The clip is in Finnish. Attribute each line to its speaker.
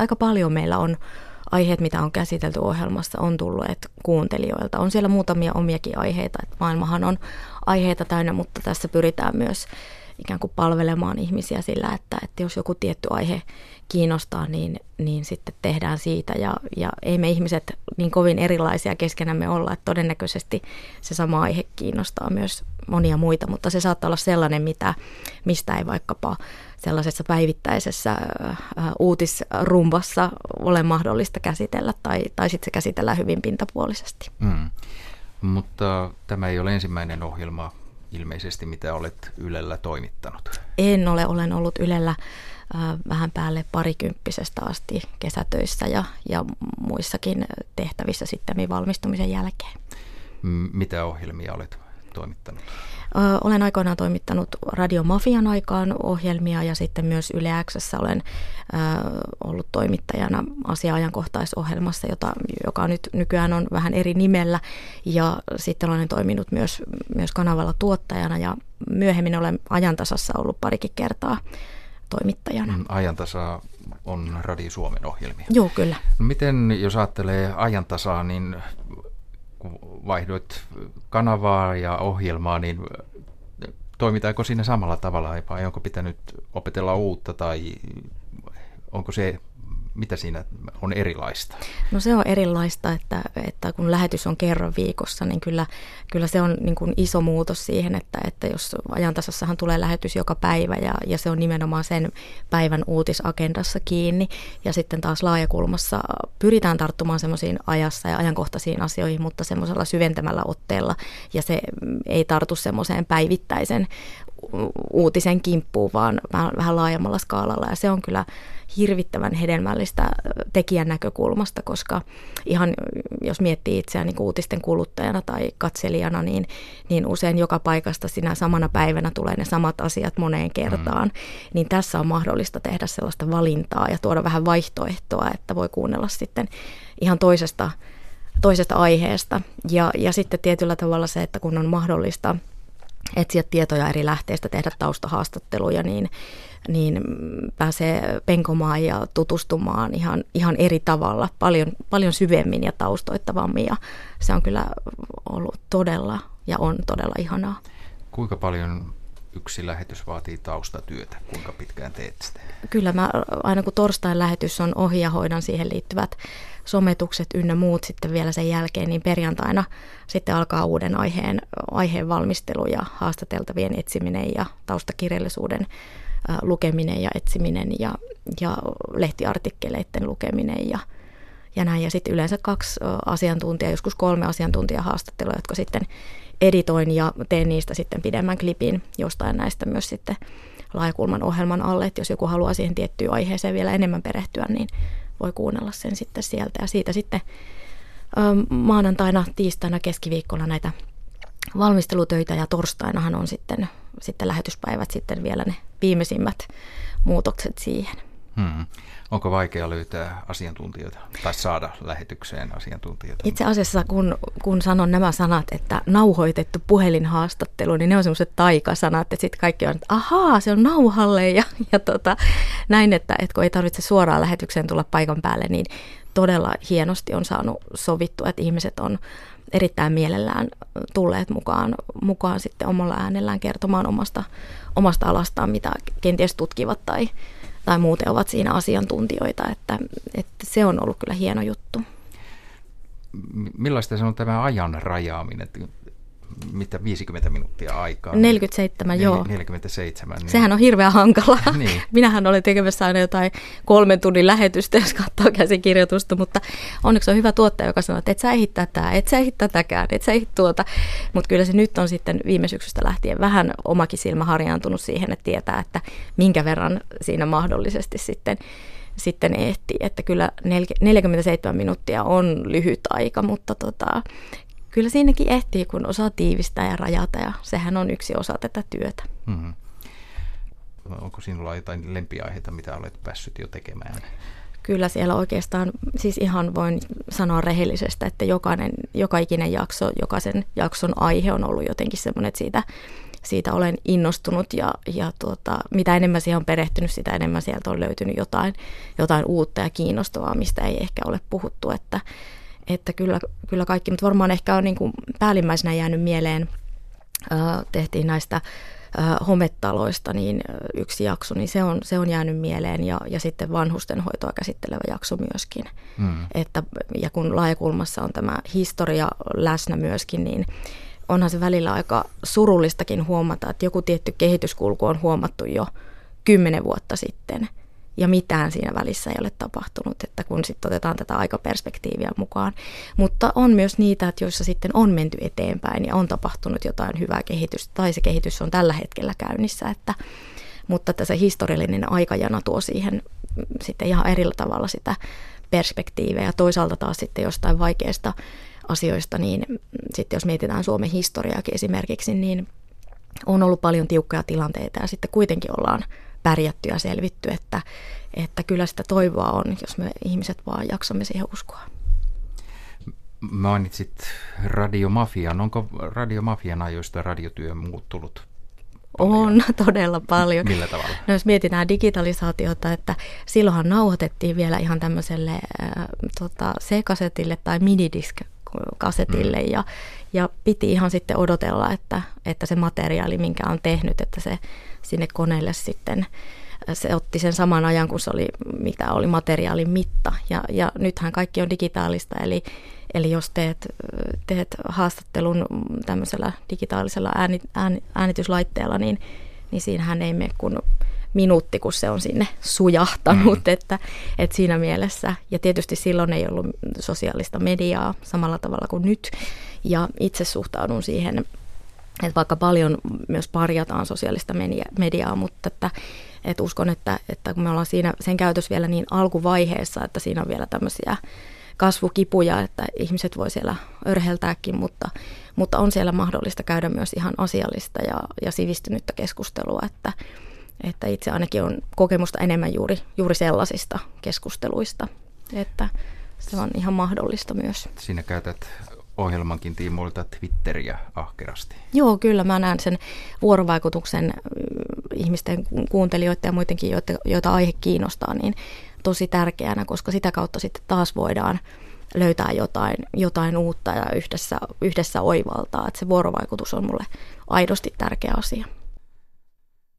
Speaker 1: aika paljon meillä on aiheet, mitä on käsitelty ohjelmassa, on tullut kuuntelijoilta. On siellä muutamia omiakin aiheita, että maailmahan on aiheita täynnä, mutta tässä pyritään myös ikään kuin palvelemaan ihmisiä sillä, että, että jos joku tietty aihe kiinnostaa, niin, niin sitten tehdään siitä. Ja, ja ei me ihmiset niin kovin erilaisia keskenämme olla, että todennäköisesti se sama aihe kiinnostaa myös monia muita, mutta se saattaa olla sellainen, mitä, mistä ei vaikkapa sellaisessa päivittäisessä äh, uutisrumbassa ole mahdollista käsitellä tai, tai sitten se käsitellään hyvin pintapuolisesti. Mm.
Speaker 2: Mutta tämä ei ole ensimmäinen ohjelma ilmeisesti, mitä olet Ylellä toimittanut.
Speaker 1: En ole, olen ollut Ylellä äh, vähän päälle parikymppisestä asti kesätöissä ja, ja muissakin tehtävissä sitten valmistumisen jälkeen.
Speaker 2: Mitä ohjelmia olet toimittanut?
Speaker 1: Olen aikoinaan toimittanut Radio Mafian aikaan ohjelmia ja sitten myös Yle Xssä olen ollut toimittajana asia-ajankohtaisohjelmassa, jota, joka nyt nykyään on vähän eri nimellä. Ja sitten olen toiminut myös, myös kanavalla tuottajana ja myöhemmin olen ajantasassa ollut parikin kertaa toimittajana. Mm,
Speaker 2: ajantasa on Radio Suomen ohjelmia.
Speaker 1: Joo, kyllä.
Speaker 2: No miten, jos ajattelee ajantasaa, niin kun vaihdoit kanavaa ja ohjelmaa, niin toimitaanko siinä samalla tavalla vai onko pitänyt opetella uutta tai onko se mitä siinä on erilaista?
Speaker 1: No se on erilaista, että, että kun lähetys on kerran viikossa, niin kyllä, kyllä se on niin kuin iso muutos siihen, että, että jos ajantasassahan tulee lähetys joka päivä ja, ja se on nimenomaan sen päivän uutisagendassa kiinni. Ja sitten taas laajakulmassa pyritään tarttumaan semmoisiin ajassa ja ajankohtaisiin asioihin, mutta semmoisella syventämällä otteella. Ja se ei tartu semmoiseen päivittäisen uutisen kimppuun, vaan vähän, laajemmalla skaalalla. Ja se on kyllä hirvittävän hedelmällistä tekijän näkökulmasta, koska ihan jos miettii itseään niin uutisten kuluttajana tai katselijana, niin, niin usein joka paikasta sinä samana päivänä tulee ne samat asiat moneen kertaan. Mm. Niin tässä on mahdollista tehdä sellaista valintaa ja tuoda vähän vaihtoehtoa, että voi kuunnella sitten ihan toisesta, toisesta aiheesta. Ja, ja sitten tietyllä tavalla se, että kun on mahdollista etsiä tietoja eri lähteistä, tehdä taustahaastatteluja, niin niin pääsee penkomaan ja tutustumaan ihan, ihan eri tavalla, paljon, paljon syvemmin ja taustoittavammin ja se on kyllä ollut todella ja on todella ihanaa.
Speaker 2: Kuinka paljon yksi lähetys vaatii taustatyötä? Kuinka pitkään teet sitä?
Speaker 1: Kyllä mä aina kun torstain lähetys on ohi ja hoidan siihen liittyvät sometukset ynnä muut sitten vielä sen jälkeen, niin perjantaina sitten alkaa uuden aiheen, aiheen valmistelu ja haastateltavien etsiminen ja taustakirjallisuuden lukeminen ja etsiminen ja, ja lehtiartikkeleiden lukeminen ja, ja näin. Ja sitten yleensä kaksi asiantuntijaa, joskus kolme asiantuntijahaastattelua, jotka sitten editoin ja teen niistä sitten pidemmän klipin jostain näistä myös sitten laajakulman ohjelman alle, että jos joku haluaa siihen tiettyyn aiheeseen vielä enemmän perehtyä, niin voi kuunnella sen sitten sieltä. Ja siitä sitten maanantaina, tiistaina, keskiviikkona näitä valmistelutöitä ja torstainahan on sitten, sitten lähetyspäivät sitten vielä ne viimeisimmät muutokset siihen. Hmm.
Speaker 2: Onko vaikea löytää asiantuntijoita tai saada lähetykseen asiantuntijoita?
Speaker 1: Itse asiassa kun, kun sanon nämä sanat, että nauhoitettu puhelinhaastattelu, niin ne on semmoiset taikasanat, että sitten kaikki on, että ahaa, se on nauhalle ja, ja tota, näin, että, että kun ei tarvitse suoraan lähetykseen tulla paikan päälle, niin todella hienosti on saanut sovittua, että ihmiset on erittäin mielellään tulleet mukaan, mukaan sitten omalla äänellään kertomaan omasta, omasta alastaan, mitä kenties tutkivat tai, tai muuten ovat siinä asiantuntijoita, että, että se on ollut kyllä hieno juttu.
Speaker 2: Millaista se on tämä ajan rajaaminen? Mitä 50 minuuttia aikaa.
Speaker 1: 47,
Speaker 2: Nel,
Speaker 1: joo.
Speaker 2: 47. Niin.
Speaker 1: Sehän on hirveän hankala. niin. Minähän olen tekemässä aina jotain kolmen tunnin lähetystä, jos katsoo käsikirjoitusta, mutta onneksi on hyvä tuottaja, joka sanoo, että et sä ehdi tätä, et sä ehdi tätäkään, et sä ehdi tuota. Mutta kyllä se nyt on sitten viime syksystä lähtien vähän omakin silmä harjaantunut siihen, että tietää, että minkä verran siinä mahdollisesti sitten sitten ehtii, että kyllä 47 minuuttia on lyhyt aika, mutta tota, kyllä siinäkin ehtii, kun osaa tiivistää ja rajata ja sehän on yksi osa tätä työtä. Mm-hmm.
Speaker 2: Onko sinulla jotain lempiaiheita, mitä olet päässyt jo tekemään?
Speaker 1: Kyllä siellä oikeastaan, siis ihan voin sanoa rehellisestä, että jokainen, joka ikinen jakso, jokaisen jakson aihe on ollut jotenkin semmoinen, että siitä siitä olen innostunut ja, ja tuota, mitä enemmän siihen on perehtynyt, sitä enemmän sieltä on löytynyt jotain, jotain uutta ja kiinnostavaa, mistä ei ehkä ole puhuttu, että, että kyllä, kyllä kaikki, mutta varmaan ehkä on niin kuin päällimmäisenä jäänyt mieleen, tehtiin näistä hometaloista, niin yksi jakso, niin se on, se on jäänyt mieleen ja, ja sitten vanhustenhoitoa käsittelevä jakso myöskin. Mm. Että, ja kun laajakulmassa on tämä historia läsnä myöskin, niin onhan se välillä aika surullistakin huomata, että joku tietty kehityskulku on huomattu jo kymmenen vuotta sitten – ja mitään siinä välissä ei ole tapahtunut, että kun sitten otetaan tätä aikaperspektiiviä mukaan. Mutta on myös niitä, että joissa sitten on menty eteenpäin ja on tapahtunut jotain hyvää kehitystä, tai se kehitys on tällä hetkellä käynnissä, että, mutta että se historiallinen aikajana tuo siihen sitten ihan eri tavalla sitä perspektiiviä ja toisaalta taas sitten jostain vaikeasta asioista, niin sitten jos mietitään Suomen historiaakin esimerkiksi, niin on ollut paljon tiukkoja tilanteita ja sitten kuitenkin ollaan pärjätty ja selvitty, että, että kyllä sitä toivoa on, jos me ihmiset vaan jaksamme siihen uskoa.
Speaker 2: Mainitsit radiomafian. Onko radiomafian ajoista radiotyö muuttunut
Speaker 1: Paljon. On todella paljon.
Speaker 2: Millä tavalla?
Speaker 1: No jos mietitään digitalisaatiota, että silloinhan nauhoitettiin vielä ihan tämmöiselle äh, tota, C-kasetille tai minidisk-kasetille mm. ja, ja piti ihan sitten odotella, että, että se materiaali, minkä on tehnyt, että se sinne koneelle sitten se otti sen saman ajan, kun se oli, mitä oli materiaalin mitta. Ja, ja nythän kaikki on digitaalista, eli, eli jos teet, teet haastattelun tämmöisellä digitaalisella ääni, ääni, äänityslaitteella, niin, niin siinähän ei mene kuin minuutti, kun se on sinne sujahtanut, mm. että, että siinä mielessä. Ja tietysti silloin ei ollut sosiaalista mediaa samalla tavalla kuin nyt. Ja itse suhtaudun siihen että vaikka paljon myös parjataan sosiaalista mediaa, mutta että, että uskon, että, että kun me ollaan siinä sen käytös vielä niin alkuvaiheessa, että siinä on vielä tämmöisiä kasvukipuja, että ihmiset voi siellä örheltääkin, mutta, mutta on siellä mahdollista käydä myös ihan asiallista ja, ja sivistynyttä keskustelua, että, että itse ainakin on kokemusta enemmän juuri, juuri sellaisista keskusteluista, että se on ihan mahdollista myös.
Speaker 2: Siinä käytät ohjelmankin tiimoilta Twitteriä ahkerasti.
Speaker 1: Joo, kyllä mä näen sen vuorovaikutuksen ihmisten kuuntelijoiden ja muidenkin, joita, joita aihe kiinnostaa, niin tosi tärkeänä, koska sitä kautta sitten taas voidaan löytää jotain, jotain uutta ja yhdessä, yhdessä oivaltaa. Että se vuorovaikutus on mulle aidosti tärkeä asia.